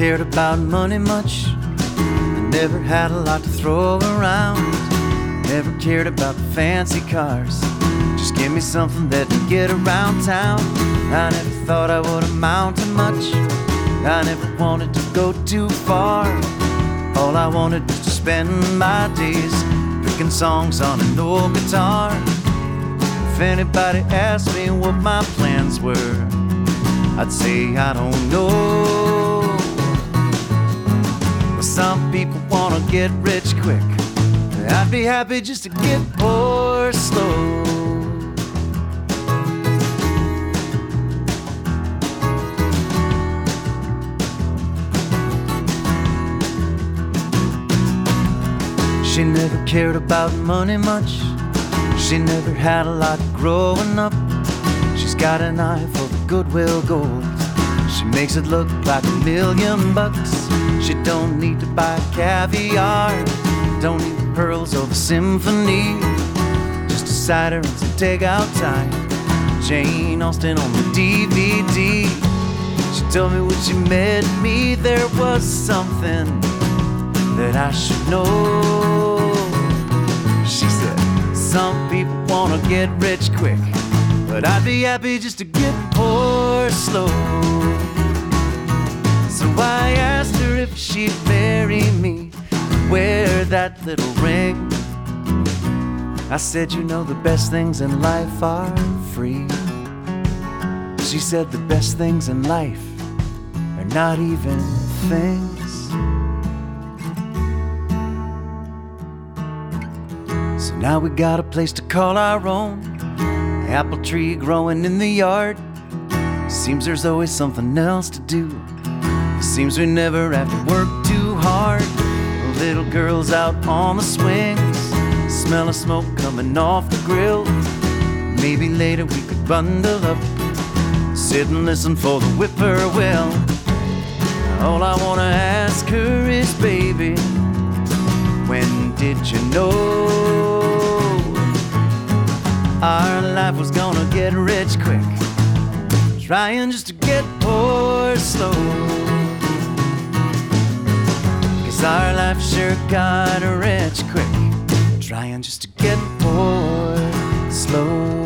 I cared about money much. I never had a lot to throw around. Never cared about the fancy cars. Just give me something that can get around town. I never thought I would amount to much. I never wanted to go too far. All I wanted was to spend my days picking songs on an old guitar. If anybody asked me what my plans were, I'd say I don't know. Some people wanna get rich quick. I'd be happy just to get poor slow. She never cared about money much. She never had a lot growing up. She's got an eye for the goodwill gold. She makes it look like a million bucks. She don't need to buy caviar. Don't need the pearls or the symphony. Just a cider and some takeout time. Jane Austen on the DVD. She told me when she met me there was something that I should know. She said, Some people wanna get rich quick, but I'd be happy just to get poor slow. So if she'd marry me, wear that little ring. I said, You know, the best things in life are free. She said, The best things in life are not even things. So now we got a place to call our own. Apple tree growing in the yard. Seems there's always something else to do. Seems we never have to work too hard. Little girls out on the swings. Smell of smoke coming off the grill. Maybe later we could bundle up. Sit and listen for the whippoorwill. All I wanna ask her is, baby, when did you know our life was gonna get rich quick? Trying just to get poor slow. Cause our life sure got rich quick. Trying just to get poor slow.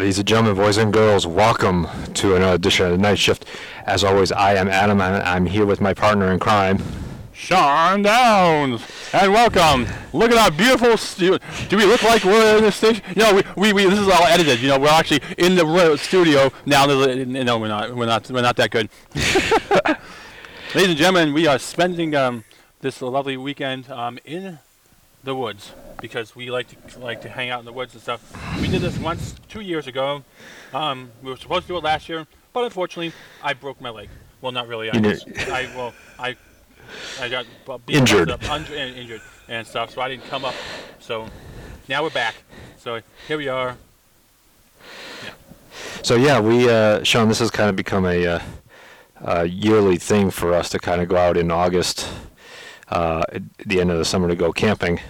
Ladies and gentlemen, boys and girls, welcome to another edition of the Night Shift. As always, I am Adam, and I'm here with my partner in crime. Shawn Downs, and welcome. Look at our beautiful studio. Do we look like we're in the station? You know, we, we, we, this is all edited. You know, we're actually in the studio now. No, we're not. We're not. We're not that good. Ladies and gentlemen, we are spending um, this lovely weekend um, in the woods because we like to like to hang out in the woods and stuff. We did this once two years ago. Um, we were supposed to do it last year, but unfortunately, I broke my leg. Well, not really. I, I well, I I got beat Injured. Up, un- and injured and stuff, so I didn't come up. So now we're back. So here we are. So yeah, we uh, Shawn, this has kind of become a, uh, a yearly thing for us to kind of go out in August, uh, at the end of the summer to go camping.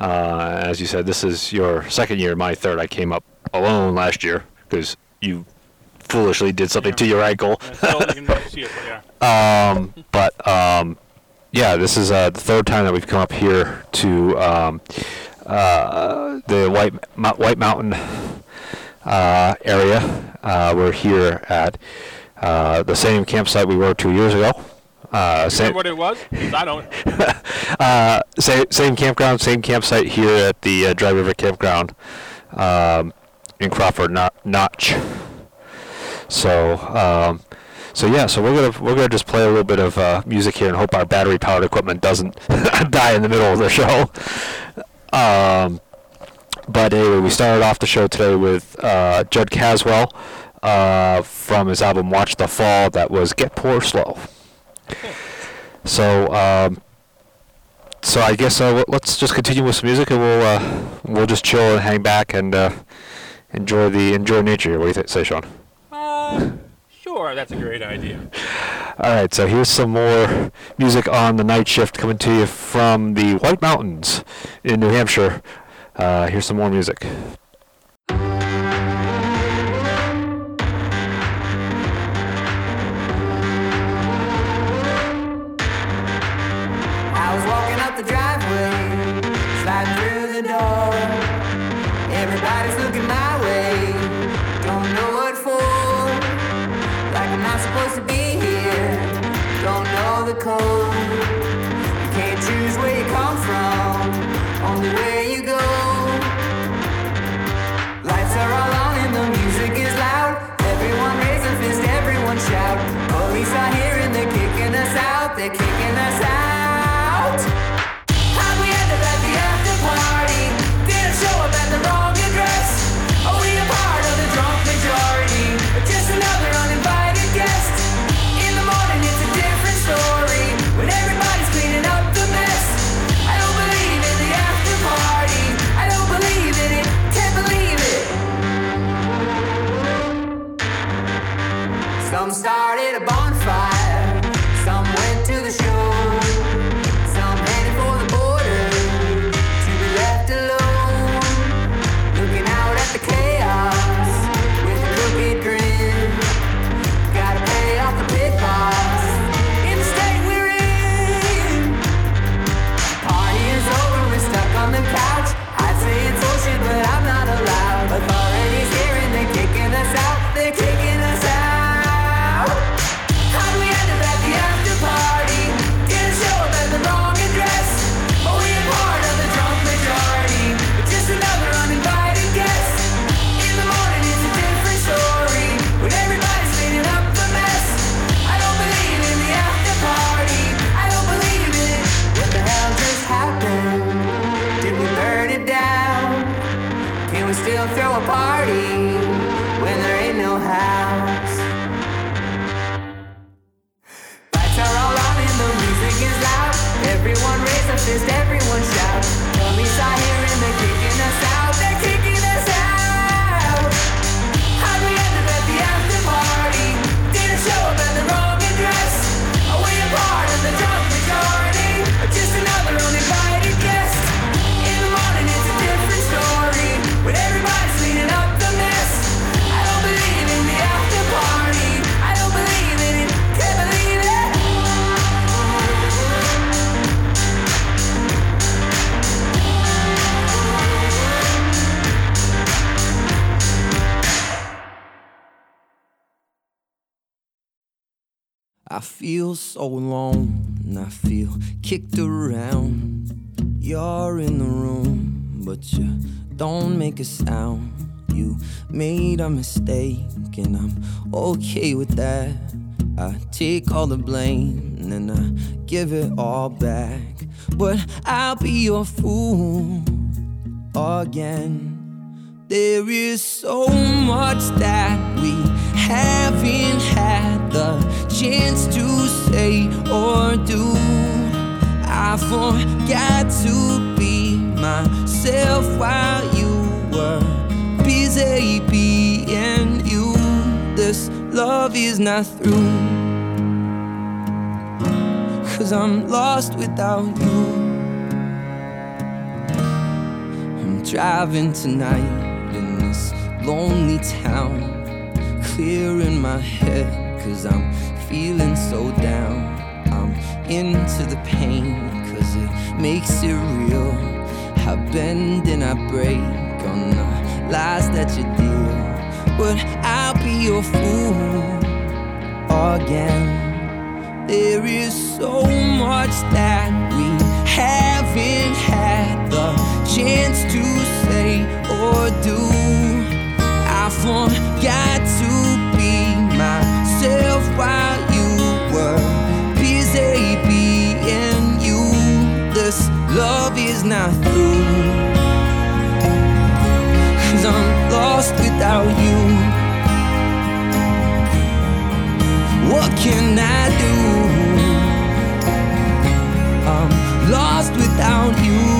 Uh, as you said, this is your second year, my third. I came up alone last year because you foolishly did something to your ankle. Still, you can really see it, but yeah. Um, but um, yeah, this is uh, the third time that we've come up here to um, uh, the White Mo- White Mountain uh, area. Uh, we're here at uh, the same campsite we were two years ago. Uh, same, what it was? I don't. uh, same, same campground, same campsite here at the uh, Dry River Campground um, in Crawford Notch. So, um, so yeah, so we're gonna we're gonna just play a little bit of uh, music here and hope our battery powered equipment doesn't die in the middle of the show. Um, but anyway, we started off the show today with uh, Jud Caswell uh, from his album Watch the Fall. That was Get Poor Slow. So, um, so I guess uh, let's just continue with some music, and we'll uh, we'll just chill and hang back and uh, enjoy the enjoy nature. What do you th- say, Shawn? Uh, sure, that's a great idea. All right, so here's some more music on the night shift coming to you from the White Mountains in New Hampshire. Uh, here's some more music. Feel so alone, and I feel kicked around. You're in the room, but you don't make a sound. You made a mistake, and I'm okay with that. I take all the blame, and then I give it all back. But I'll be your fool again. There is so much that we haven't had the chance to say or do. I forgot to be myself while you were busy being you. This love is not through. Cause I'm lost without you. I'm driving tonight in this lonely town. Clearing my head, cause I'm feeling so down. I'm into the pain, cause it makes it real. I bend and I break on the lies that you deal. But I'll be your fool again. There is so much that we haven't had the chance to say or do. I forgot to myself while you were busy being you. This love is not through. Cause I'm lost without you. What can I do? I'm lost without you.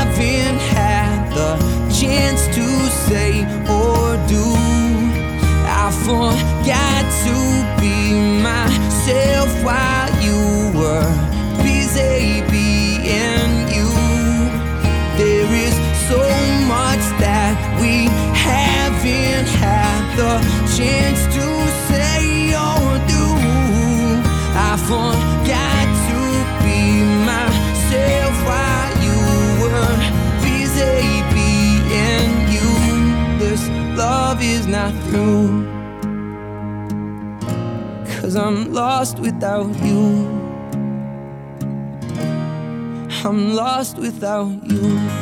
Even had the chance to say or do. I forgot to be myself while you were busy. not through. Cause I'm lost without you. I'm lost without you.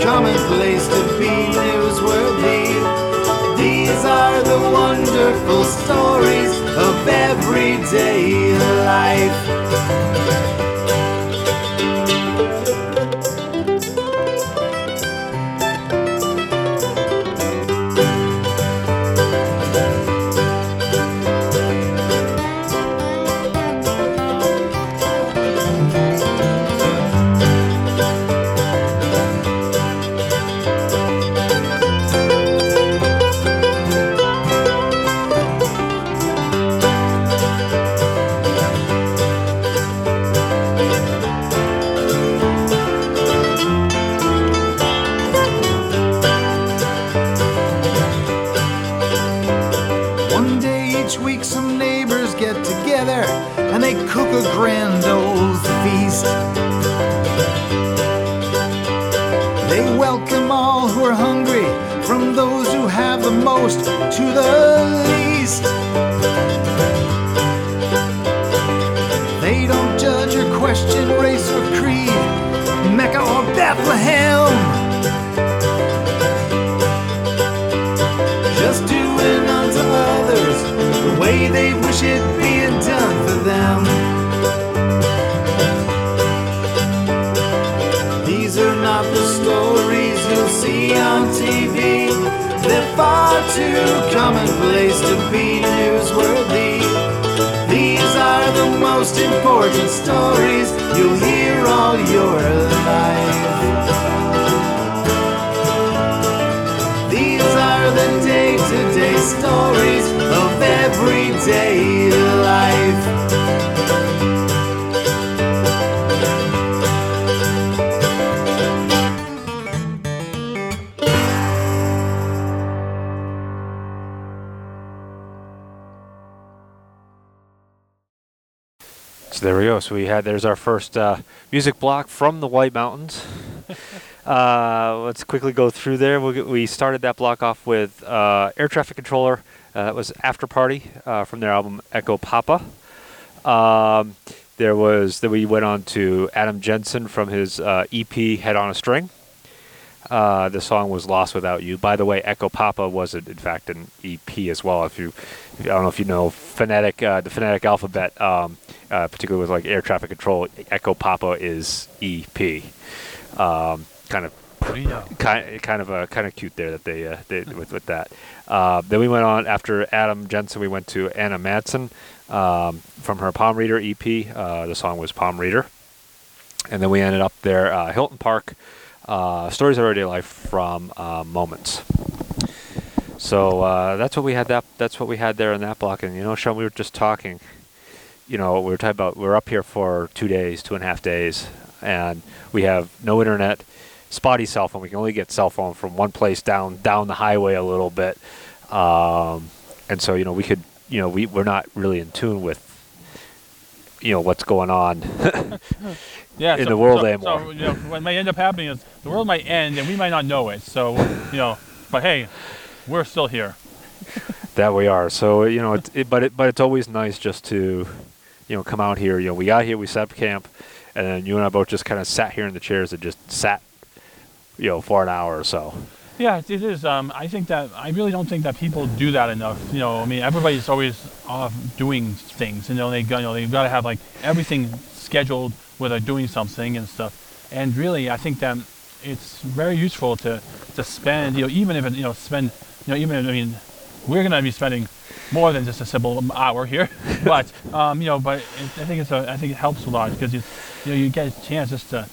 Too commonplace to be newsworthy. These are the wonderful stories of everyday life. Commonplace to be newsworthy. These are the most important stories you'll hear all your life. These are the day to day stories of everyday life. So we we had there's our first uh, music block from the White Mountains. uh, let's quickly go through there. We'll get, we started that block off with uh, Air Traffic Controller. Uh, that was After Party uh, from their album Echo Papa. Um, there was then we went on to Adam Jensen from his uh, EP Head on a String. Uh, the song was Lost Without You. By the way, Echo Papa was in fact an EP as well. If you, I don't know if you know phonetic, uh, the phonetic alphabet, um, uh, particularly with like air traffic control, Echo Papa is EP. Um, kind of kind, kind of uh, kind of cute there that they uh, did with with that. Uh, then we went on after Adam Jensen. We went to Anna Madsen um, from her Palm Reader EP. Uh, the song was Palm Reader, and then we ended up there uh, Hilton Park. Uh, Stories of Everyday Life from uh, Moments. So uh, that's what we had. That that's what we had there in that block. And you know, Shawn, we were just talking. You know, we were talking about we're up here for two days, two and a half days, and we have no internet, spotty cell phone. We can only get cell phone from one place down down the highway a little bit, um, and so you know we could you know we we're not really in tune with you know what's going on yeah, in so- the world so, anymore. So, you know, what may end up happening is the world might end and we might not know it. So, you know, But hey, we're still here. That we are. So you know, it, it, but it, but it's always nice just to, you know, come out here. You know, we got here, we set up camp, and then you and I both just kind of sat here in the chairs and just sat, you know, for an hour or so. Yeah, it is. Um, I think that I really don't think that people do that enough. You know, I mean, everybody's always off doing things. You know, they you know they've got to have like everything scheduled where they're doing something and stuff. And really, I think that it's very useful to to spend. You know, even if it, you know spend. You know, even I mean, we're gonna be spending more than just a simple hour here, but um, you know, but it, I think it's a, I think it helps a lot because you you know you get a chance just to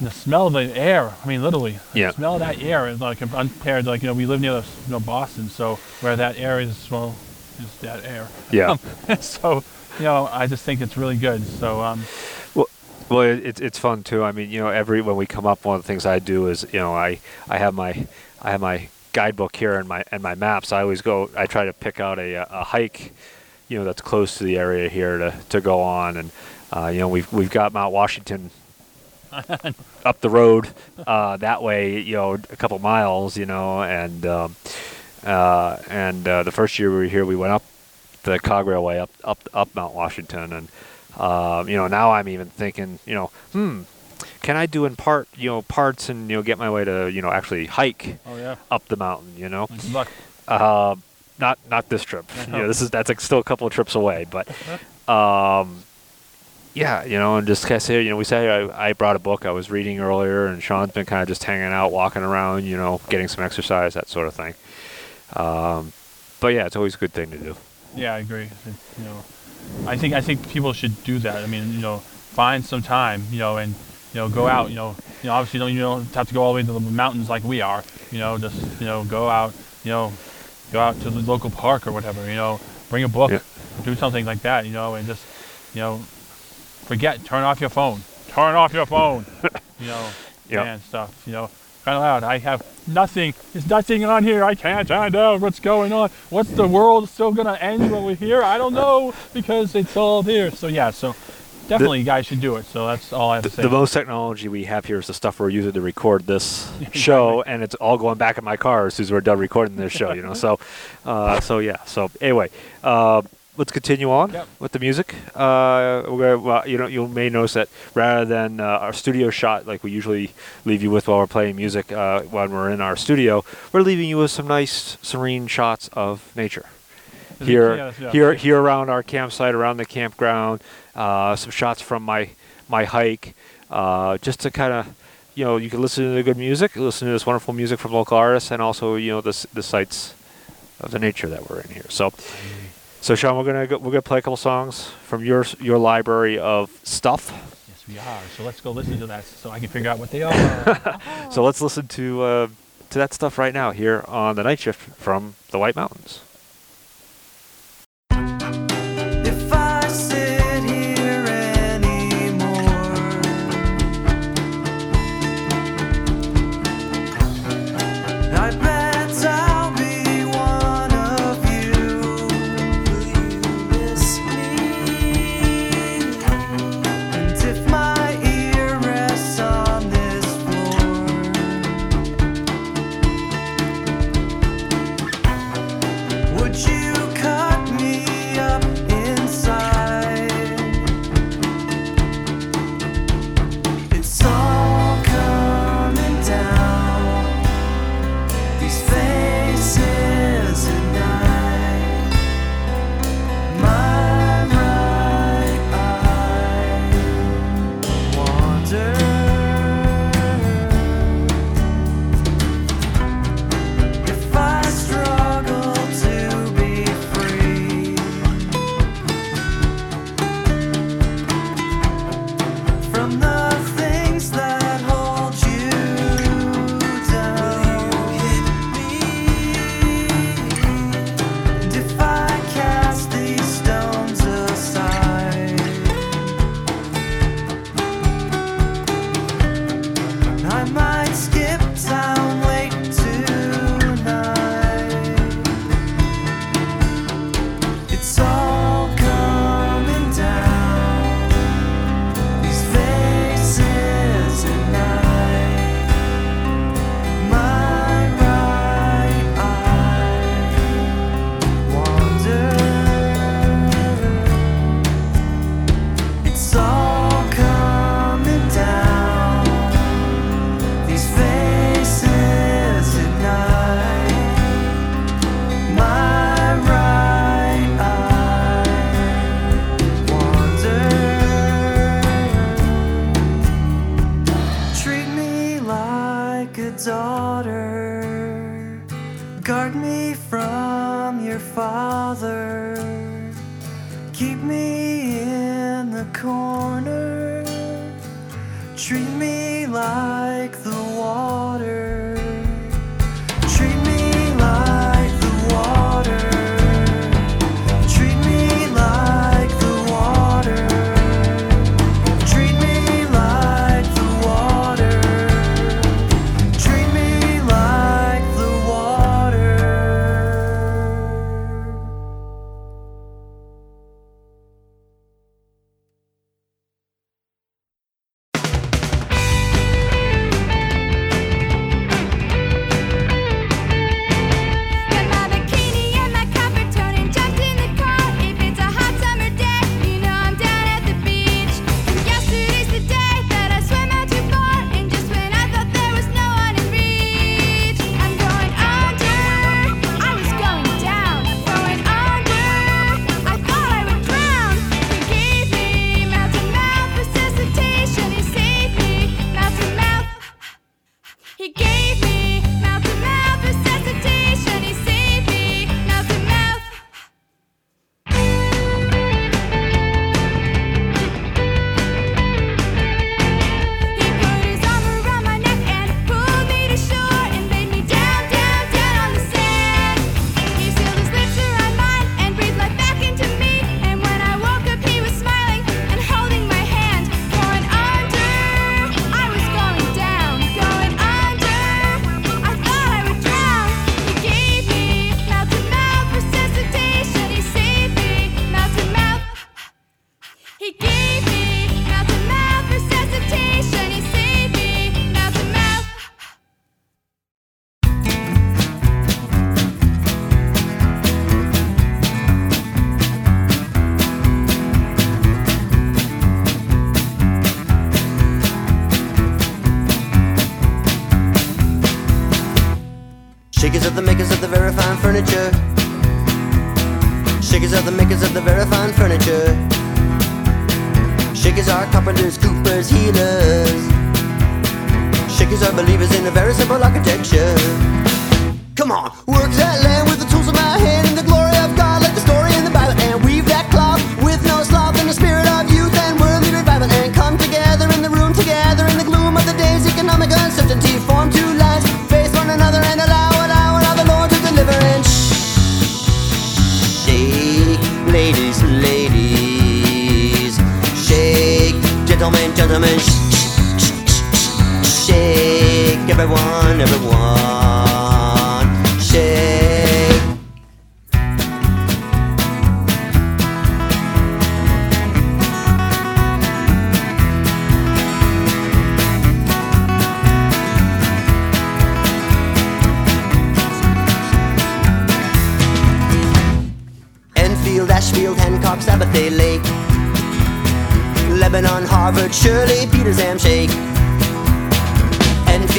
the smell of the air. I mean, literally, the Yeah. smell of that air is like compared to like you know we live near the, you know Boston, so where that air is well, is that air. Yeah. so you know I just think it's really good. So um, Well, it, it's it's fun too. I mean, you know, every when we come up, one of the things I do is, you know, I I have my I have my guidebook here and my and my maps. I always go. I try to pick out a a hike, you know, that's close to the area here to to go on, and uh, you know, we've we've got Mount Washington up the road uh, that way, you know, a couple miles, you know, and um, uh, and uh, the first year we were here, we went up the cog railway up up up Mount Washington, and um, you know now I'm even thinking, you know, hmm, can I do in part, you know, parts and you know get my way to you know actually hike oh yeah, up the mountain, you know, good luck. uh, not not this trip. You know, this is that's like still a couple of trips away, but um, yeah, you know, and just kind of say, you know, we say I, I brought a book I was reading earlier, and Shawn's been kind of just hanging out, walking around, you know, getting some exercise, that sort of thing. Um, but yeah, it's always a good thing to do. Yeah, I agree. You know, I think I think people should do that. I mean, you know, find some time, you know, and you know, go out. You know, you know, obviously, you don't, you don't have to go all the way to the mountains like we are. You know, just you know, go out. You know, go out to the local park or whatever. You know, bring a book, Yeah. do something like that. You know, and just you know, forget, turn off your phone, turn off your phone. you know, Yep. and stuff. You know. Kind of loud. I have nothing. There's nothing on here. I can't find out what's going on. What's the world still gonna end when we're here? I don't know because it's all there. So yeah. So definitely, you guys should do it. So that's all I have The, to say. the most technology we have here is the stuff we're using to record this show, and it's all going back in my car as soon as we're done recording this show. You know, so, uh, so yeah. So anyway, uh, let's continue on Yep. with the music. Uh, we're, well, you know, you may notice that rather than uh, our studio shot like we usually leave you with while we're playing music uh, when we're in our studio, we're leaving you with some nice, serene shots of nature here, Yeah, yeah. here, here around our campsite, around the campground. Uh, some shots from my my hike, uh, just to kind of, you know, you can listen to the good music, listen to this wonderful music from local artists, and also, you know, the the sights of the nature that we're in here. So, so Shawn, we're gonna go, we're gonna play a couple songs from your your library of stuff. Yes, we are. So let's go listen to that so I can figure out what they are. So let's listen to uh, to that stuff right now here on the night shift from the White Mountains.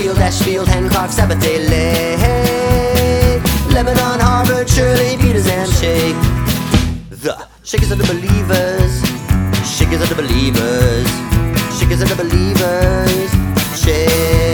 Field, Ashfield, Hancock, Sabbath Day Lake, Lebanon, Harvard, Shirley, Peters, and Shake. The Shakers of the believers. Shakers of the believers. Shakers of the believers. shake.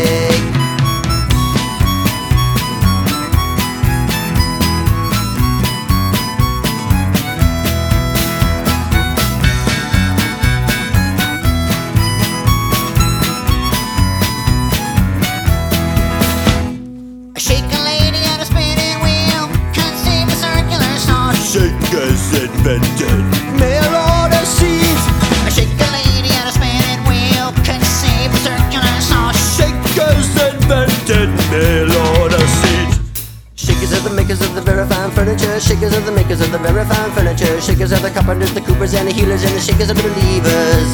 very fine furniture. Shakers are the carpenters, the coopers, and the healers, and the shakers are the believers.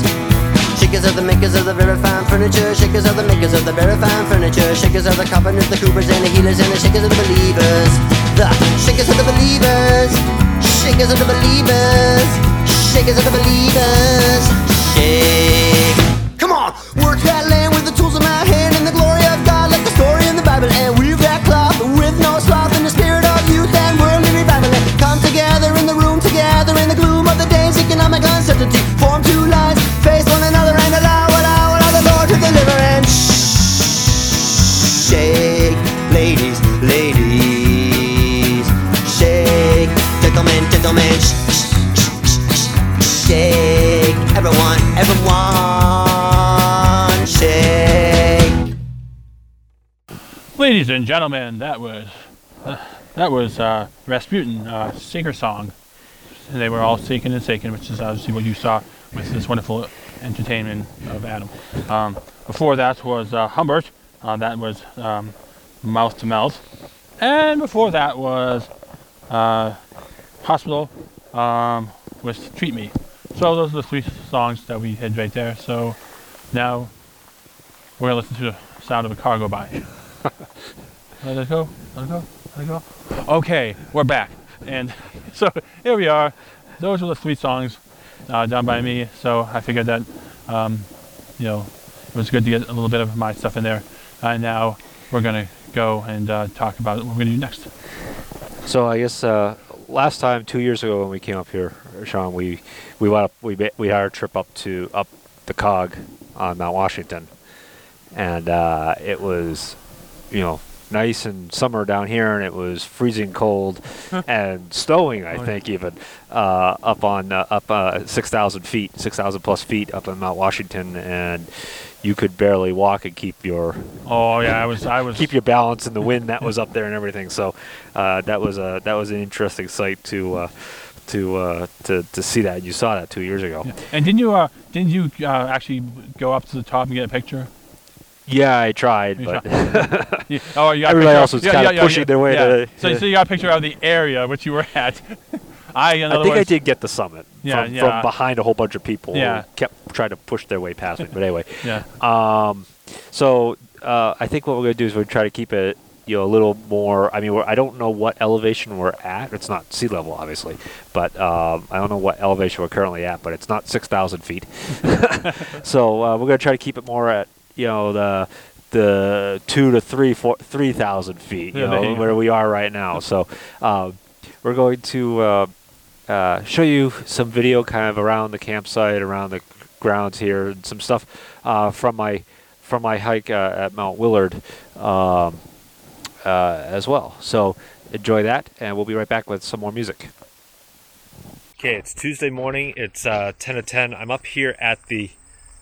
Shakers are the makers of the very fine furniture. Shakers are the makers of the very fine furniture. Shakers are the carpenters, the coopers, and the healers, and the shakers are the believers. The shakers are the believers. Shakers are the believers. Shakers are the believers. Shakers. And gentlemen, that was uh, that was uh, Rasputin uh, Shaker song. And they were all shaking and shaking, which is obviously what you saw with this wonderful entertainment of Adam. Um, before that was uh, Humbert. Uh, that was um, Mouth to Mouth. And before that was uh, Hospital um, with Treat Me. So those are the three songs that we had right there. So now we're to listen to the sound of a car go by. Let it go. Let it go. Let it go. Okay, we're back. And so here we are. Those were the three songs uh, done by me. So I figured that, um, you know, it was good to get a little bit of my stuff in there. And now we're going to go and uh, talk about what we're going to do next. So I guess uh, last time, two years ago, when we came up here, Shawn, we we went up, we we had our trip up to up the Cog on Mount Washington, and uh, it was, you know, nice and summer down here, and it was freezing cold and snowing. I think even uh, up on uh, up uh, six thousand feet, six thousand plus feet up on Mount Washington, and you could barely walk and keep your Oh yeah, I was I was keep your balance in the wind that was up there and everything. So uh, that was a that was an interesting sight to uh, to uh, to to see that. You saw that two years ago. Yeah. And didn't you uh, didn't you uh, actually go up to the top and get a picture? Yeah, I tried, You but Yeah. Oh, you got Everybody else of- was kinda pushing their way to- So, yeah. so you got a picture of the area which you were at. I, I think I did get the summit Yeah, from, yeah. from behind a whole bunch of people Yeah. who kept trying to push their way past me. But anyway, Yeah. Um, so uh, I think what we're going to do is we're going to try to keep it, you know, a little more. I mean, we're, I don't know what elevation we're at. It's not sea level, obviously, but um, I don't know what elevation we're currently at. But it's not six thousand feet. so uh, we're going to try to keep it more at, you know, the the two to three four three thousand feet, you Yeah, know, where we are right now. So um, we're going to. Uh, uh, show you some video kind of around the campsite, around the grounds here, and some stuff uh, from my from my hike uh, at Mount Willard um, uh, as well. So enjoy that, and we'll be right back with some more music. Okay, it's Tuesday morning. It's uh, 10 to 10. I'm up here at the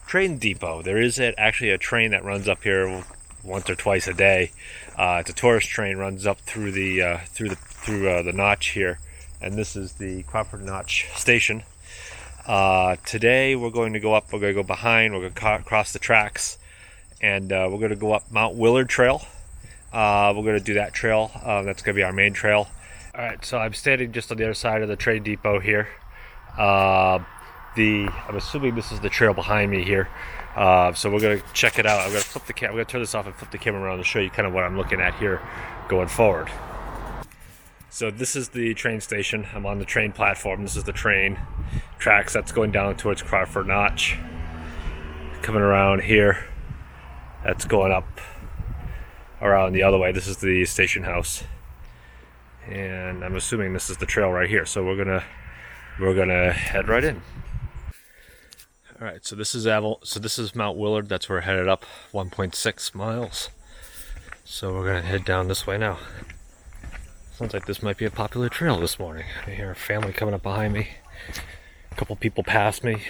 train depot. There is actually a train that runs up here once or twice a day. Uh, it's a tourist train runs up through the uh, through the through uh, the notch here, and this is the Crawford Notch station. Uh, today we're going to go up. We're going to go behind. We're going to co- cross the tracks, and uh, we're going to go up Mount Willard Trail. Uh, we're going to do that trail. That's going to be our main trail. All right. So I'm standing just on the other side of the train depot here. The I'm assuming this is the trail behind me here. Uh, so we're to check it out. I'm to flip the cam. I'm to turn this off and flip the camera around to show you kind of what I'm looking at here going forward. So this is the train station. I'm on the train platform. This is the train tracks that's going down towards Crawford Notch. Coming around here, that's going up around the other way. This is the station house, and I'm assuming this is the trail right here. So we're gonna we're gonna head right in. All right. So this is Aval. So this is Mount Willard. That's where we're headed up, 1.6 miles. So we're gonna head down this way now. Sounds like this might be a popular trail this morning. I hear a family coming up behind me. A couple people past me.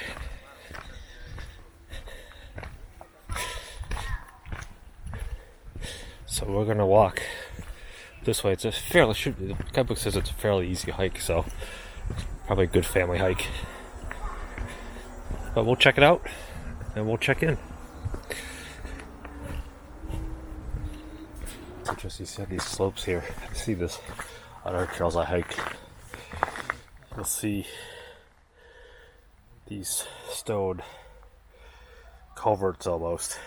So we're gonna walk this way. It's a fairly should the guidebook says it's a fairly easy hike, so probably a good family hike. But we'll check it out and we'll check in. Interesting to see these slopes here. I see this on our trails I hike. You'll see these stone culverts almost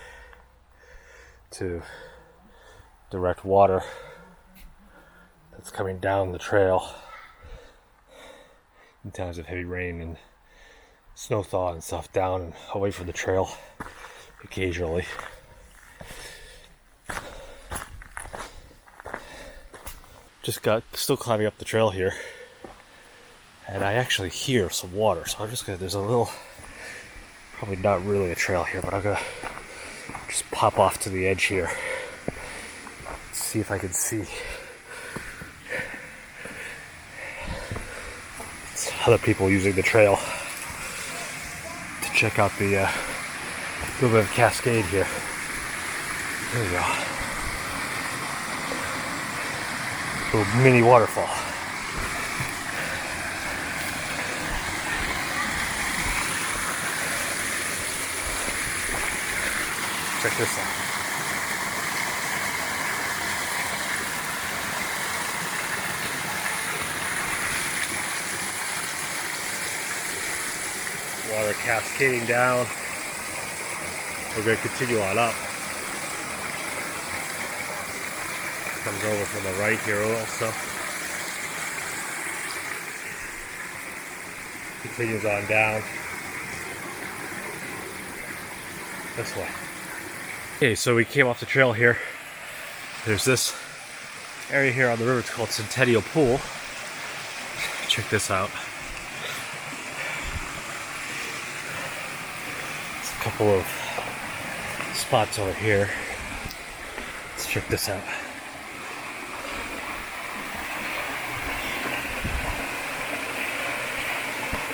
to direct water that's coming down the trail in times of heavy rain and snow thaw and stuff down and away from the trail occasionally. just got still climbing up the trail here. And i actually hear some water so i'm just gonna there's a little probably not really a trail here but i'm gonna just pop off to the edge here. See if i can see. Other people using the trail check out the uh, little bit of cascade here. There we go. Little mini waterfall. Check this out. Water cascading down. We're going to continue on up. Comes over from the right here also. Continues on down. This way. Okay, so we came off the trail here. There's this area here on the river. It's called Centennial Pool. Check this out. It's a couple of spots over here. Let's check this out.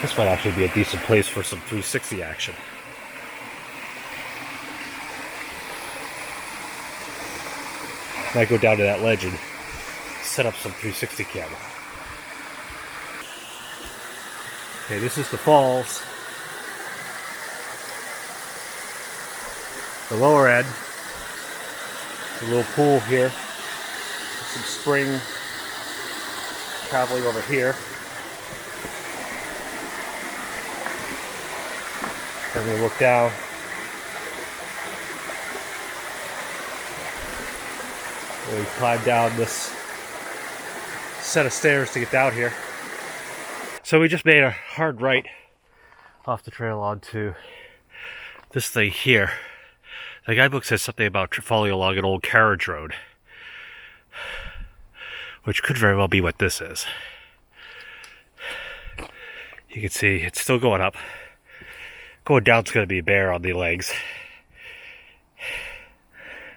This might actually be a decent place for some 360 action. Might go down to that ledge and set up some 360 camera. Okay, this is the falls. The lower end. A little pool here. Some spring traveling over here. Then we look down. We climb down this set of stairs to get down here. So we just made a hard right off the trail onto this thing here. The guidebook says something about following along an old carriage road, which could very well be what this is. You can see it's still going up. Going down down's going to be bare on the legs.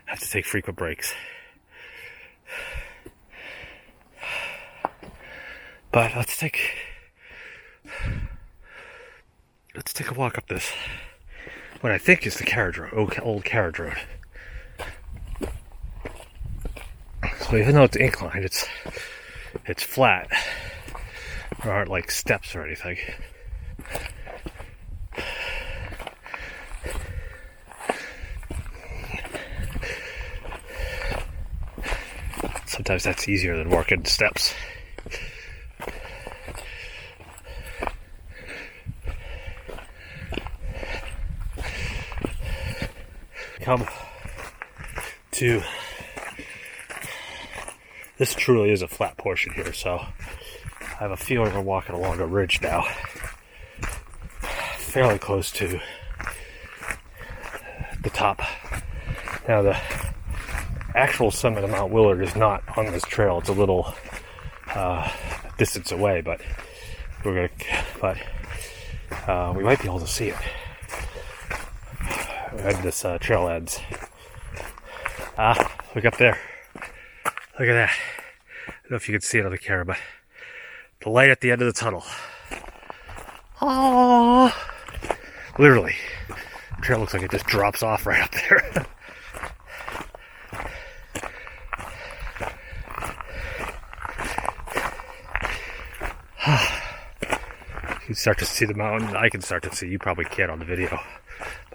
Have to take frequent breaks. But let's take let's take a walk up this what I think is the carriage road, old, carriage road. So even though it's inclined, it's it's flat. There aren't like steps or anything. Sometimes that's easier than walking steps. Come to this truly is a flat portion here, so I have a feeling we're walking along a ridge now. Fairly close to the top. Now the actual summit of Mount Willard is not on this trail. It's a little uh, distance away, but we're gonna but uh, we might be able to see it and this uh, trail ends. Ah, look up there. Look at that. I don't know if you can see it on the camera, but the light at the end of the tunnel. Oh, literally, the trail looks like it just drops off right up there. you can start to see the mountain. I can start to see. You probably can't on the video.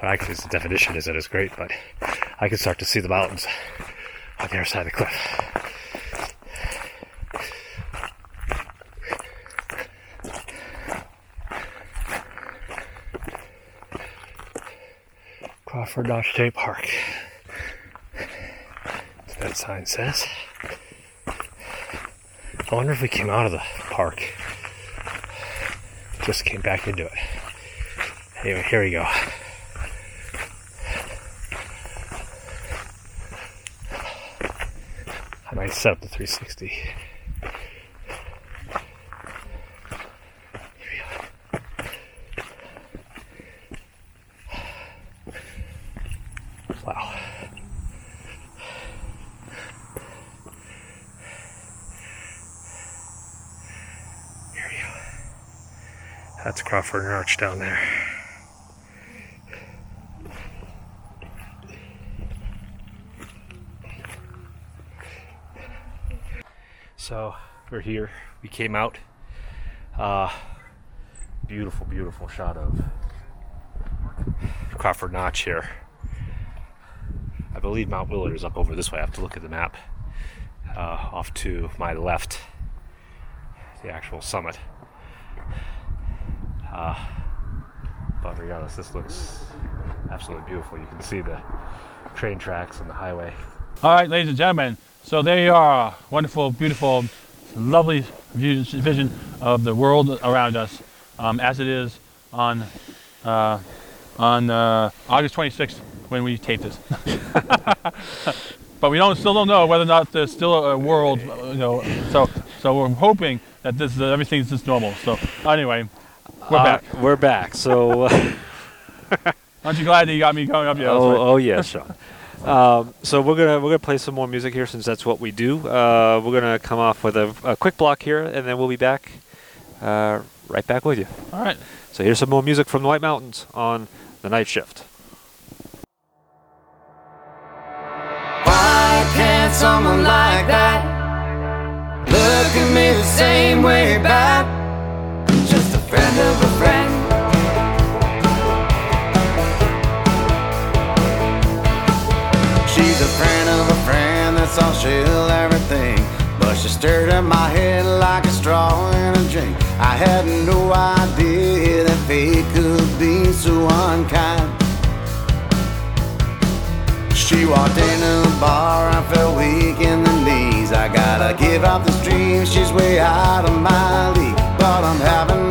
Can, the definition isn't as great, but I can start to see the mountains on the other side of the cliff. Crawford Notch State Park. That sign says. I wonder if we came out of the park. Just came back into it. Anyway, here we go. Set up the 360. Here we go. Wow. Here we go. That's Crawford Notch down there. So we're here. We came out. Uh, beautiful, beautiful shot of Crawford Notch here. I believe Mount Willard is up over this way. I have to look at the map. Uh, off to my left, the actual summit. Uh, but regardless, this looks absolutely beautiful. You can see the train tracks and the highway. All right, ladies and gentlemen. So there you are, wonderful, beautiful, lovely view, vision of the world around us, um, as it is on uh, on uh, August 26th when we taped this. but we don't still don't know whether or not there's still a world, you know. So so we're hoping that this uh, everything's just normal. So anyway, we're Uh, back. We're back. So. Aren't you glad that you got me going up? Yeah. oh, right. oh yes, Shawn. Um, so we're gonna we're gonna play some more music here since that's what we do. Uh, we're gonna come off with a, a quick block here, and then we'll be back, uh, right back with you. All right. So here's some more music from the White Mountains on the night shift. Why can't someone like that look at me the same way back? She stirred up my head like a straw in a drink. I had no idea that fate could be so unkind. She walked into the bar, I felt weak in the knees. I gotta give up this dream, she's way out of my league. But I'm having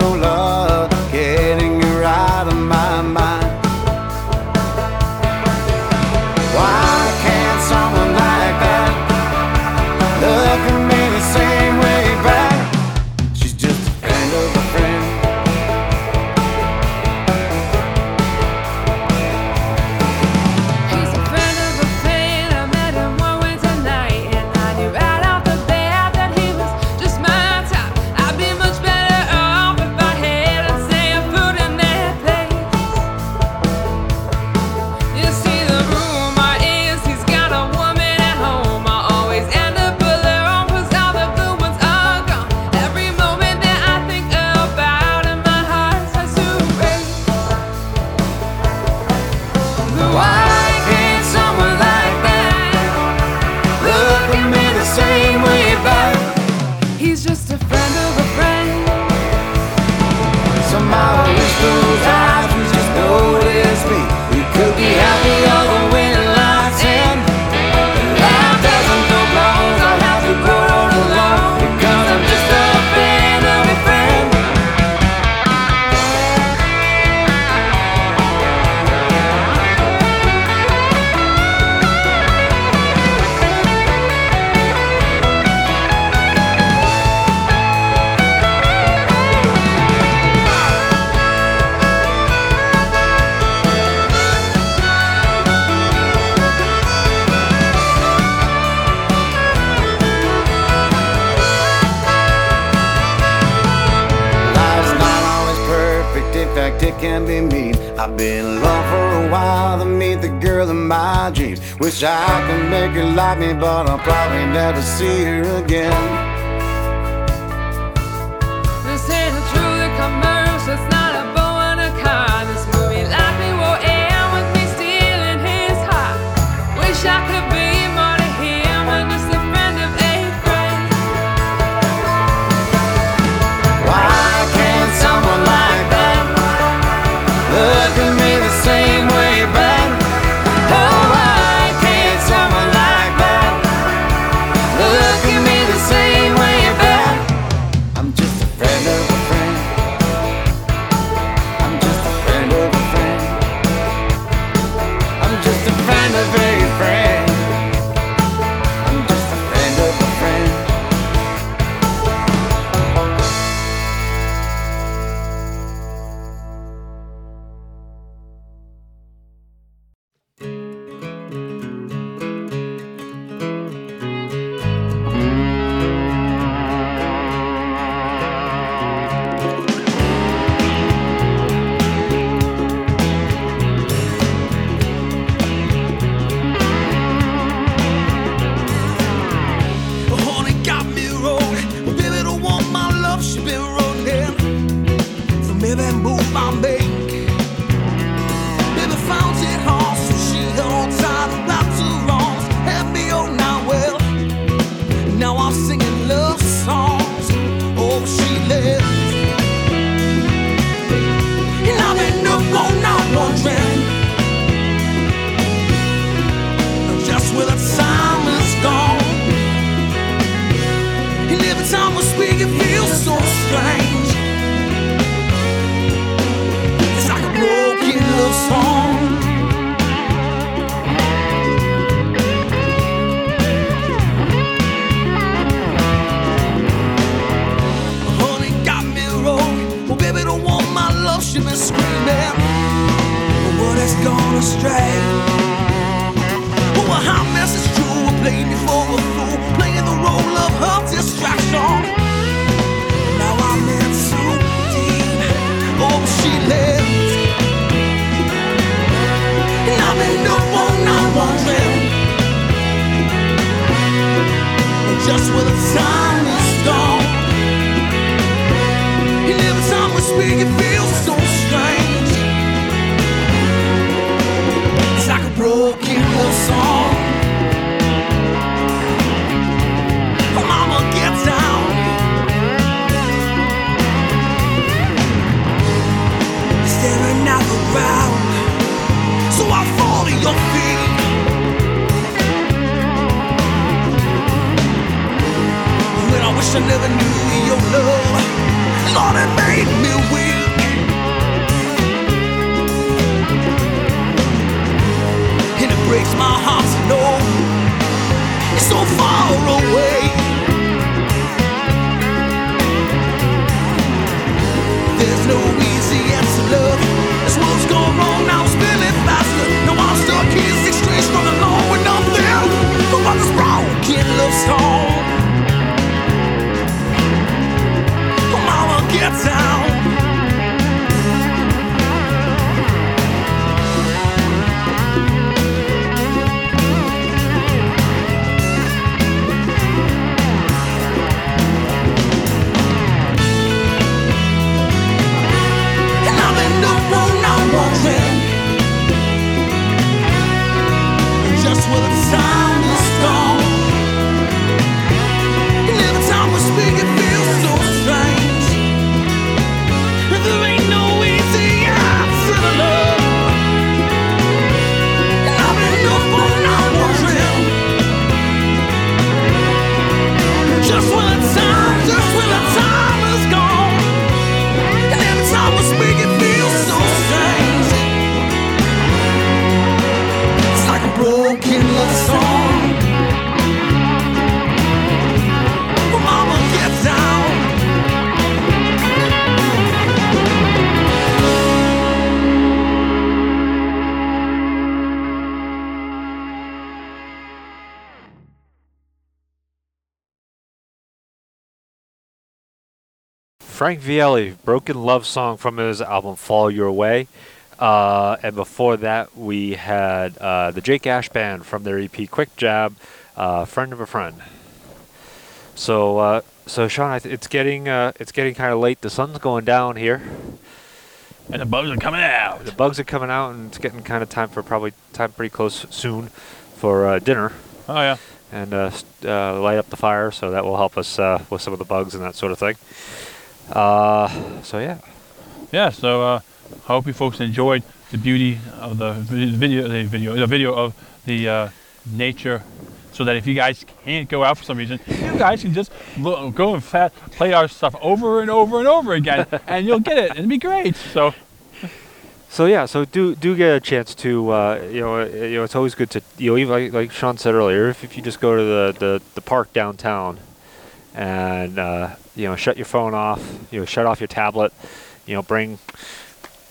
but I'll probably never see her again. I never knew your love. Lord, it made me weak. And it breaks my heart to know it's so far away. There's no easy answer, love. This world's gone wrong now, spinning faster. No, I'm stuck here, six straight, strung along with nothing but this broken love song. Mama, get Frank Vieli, Broken Love Song from his album Fall Your Way. Uh, and before that, we had uh, the Jake Ash Band from their EP Quick Jab, uh, Friend of a Friend. So, uh, so Shawn, I th- it's getting uh, it's getting kind of late. The sun's going down here. And the bugs are coming out. The bugs are coming out, and it's getting kind of time for probably time pretty close soon for uh, dinner. Oh yeah. And uh, uh, light up the fire, so that will help us uh, with some of the bugs and that sort of thing. Uh, so yeah. Yeah. So uh, I hope you folks enjoyed the beauty of the video, the video, the video of the uh, nature. So that if you guys can't go out for some reason, you guys can just look, go and fat, play our stuff over and over and over again, and you'll get it. It'll be great. So So yeah, so do do get a chance to uh, you know uh, you know it's always good to you know even like, like Shawn said earlier if, if you just go to the, the, the park downtown and uh, you know shut your phone off you know shut off your tablet you know bring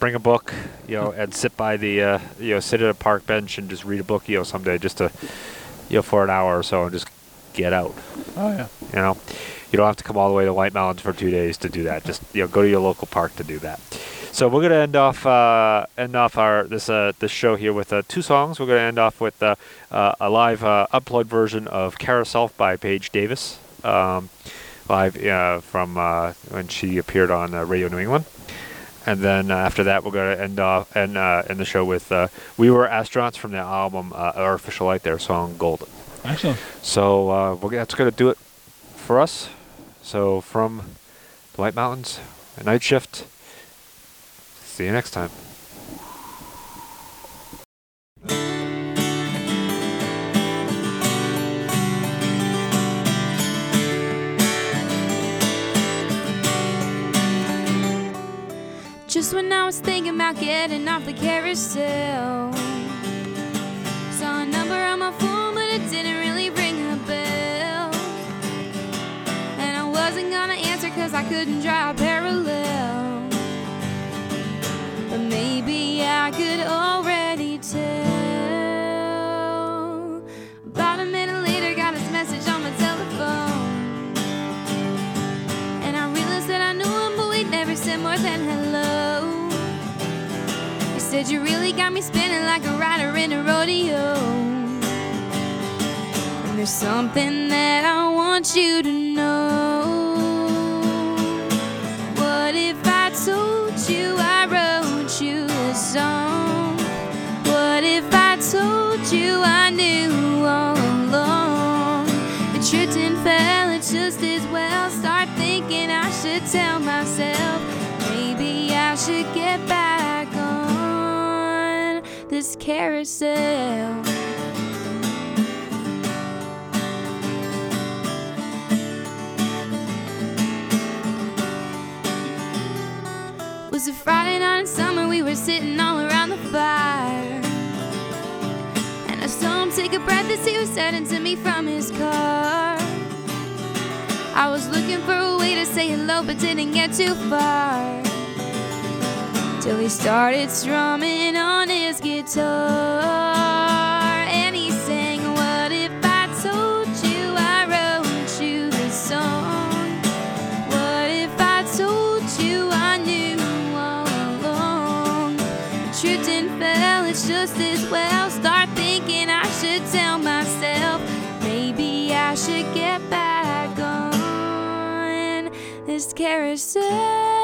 bring a book you know and sit by the uh, you know sit at a park bench and just read a book you know someday just to you know for an hour or so and just get out. Oh yeah. you know? You don't have to come all the way to White Mountains for two days to do that. Just you know go to your local park to do that. So we're gonna end off uh, end off our this uh, this show here with uh, two songs. We're gonna end off with uh, uh, a live uh, upload version of Carousel by Paige Davis, um, live uh, from uh, when she appeared on uh, Radio New England. And then uh, after that, we're gonna end off and uh, end the show with uh, "We Were Astronauts" from the album uh, "Artificial Light," their song "Golden." Excellent. So uh, that's gonna do it for us. So from the White Mountains, a night shift. See you next time. Was thinking about getting off the carousel. Saw a number on my phone, but it didn't really ring a bell. And I wasn't gonna answer cause I couldn't draw a parallel. But maybe said, You really got me spinning like a rider in a rodeo. And there's something that I want you to know. What if I told you I wrote you a song? What if I told you I knew all along? The truth didn't fail, it's just as well. Start thinking I should tell myself. Maybe I should get back this carousel. was a Friday night in summer. We were sitting all around the fire. And I saw him take a breath as he was heading to me from his car. I was looking for a way to say hello, but didn't get too far. Till he started strumming on his guitar. And he sang, What if I told you I wrote you this song? What if I told you I knew all along? The truth didn't fail, it's just as well. Start thinking I should tell myself. Maybe I should get back on this carousel.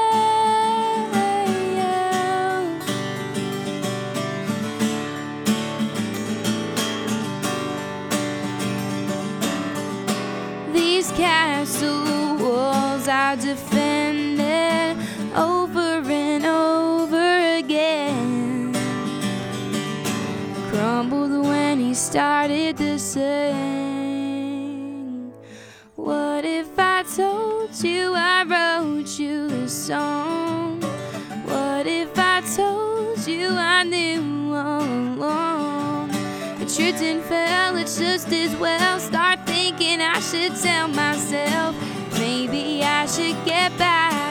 Started to sing. What if I told you I wrote you this song? What if I told you I knew all along? The truth didn't fail, it's just as well. Start thinking I should tell myself. Maybe I should get back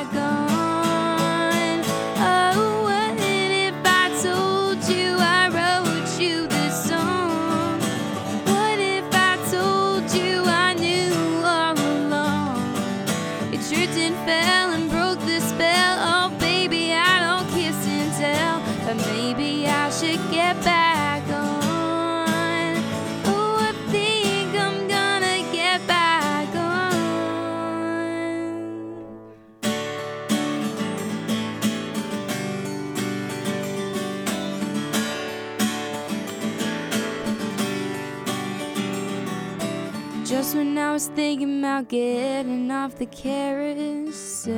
was thinking about getting off the carousel.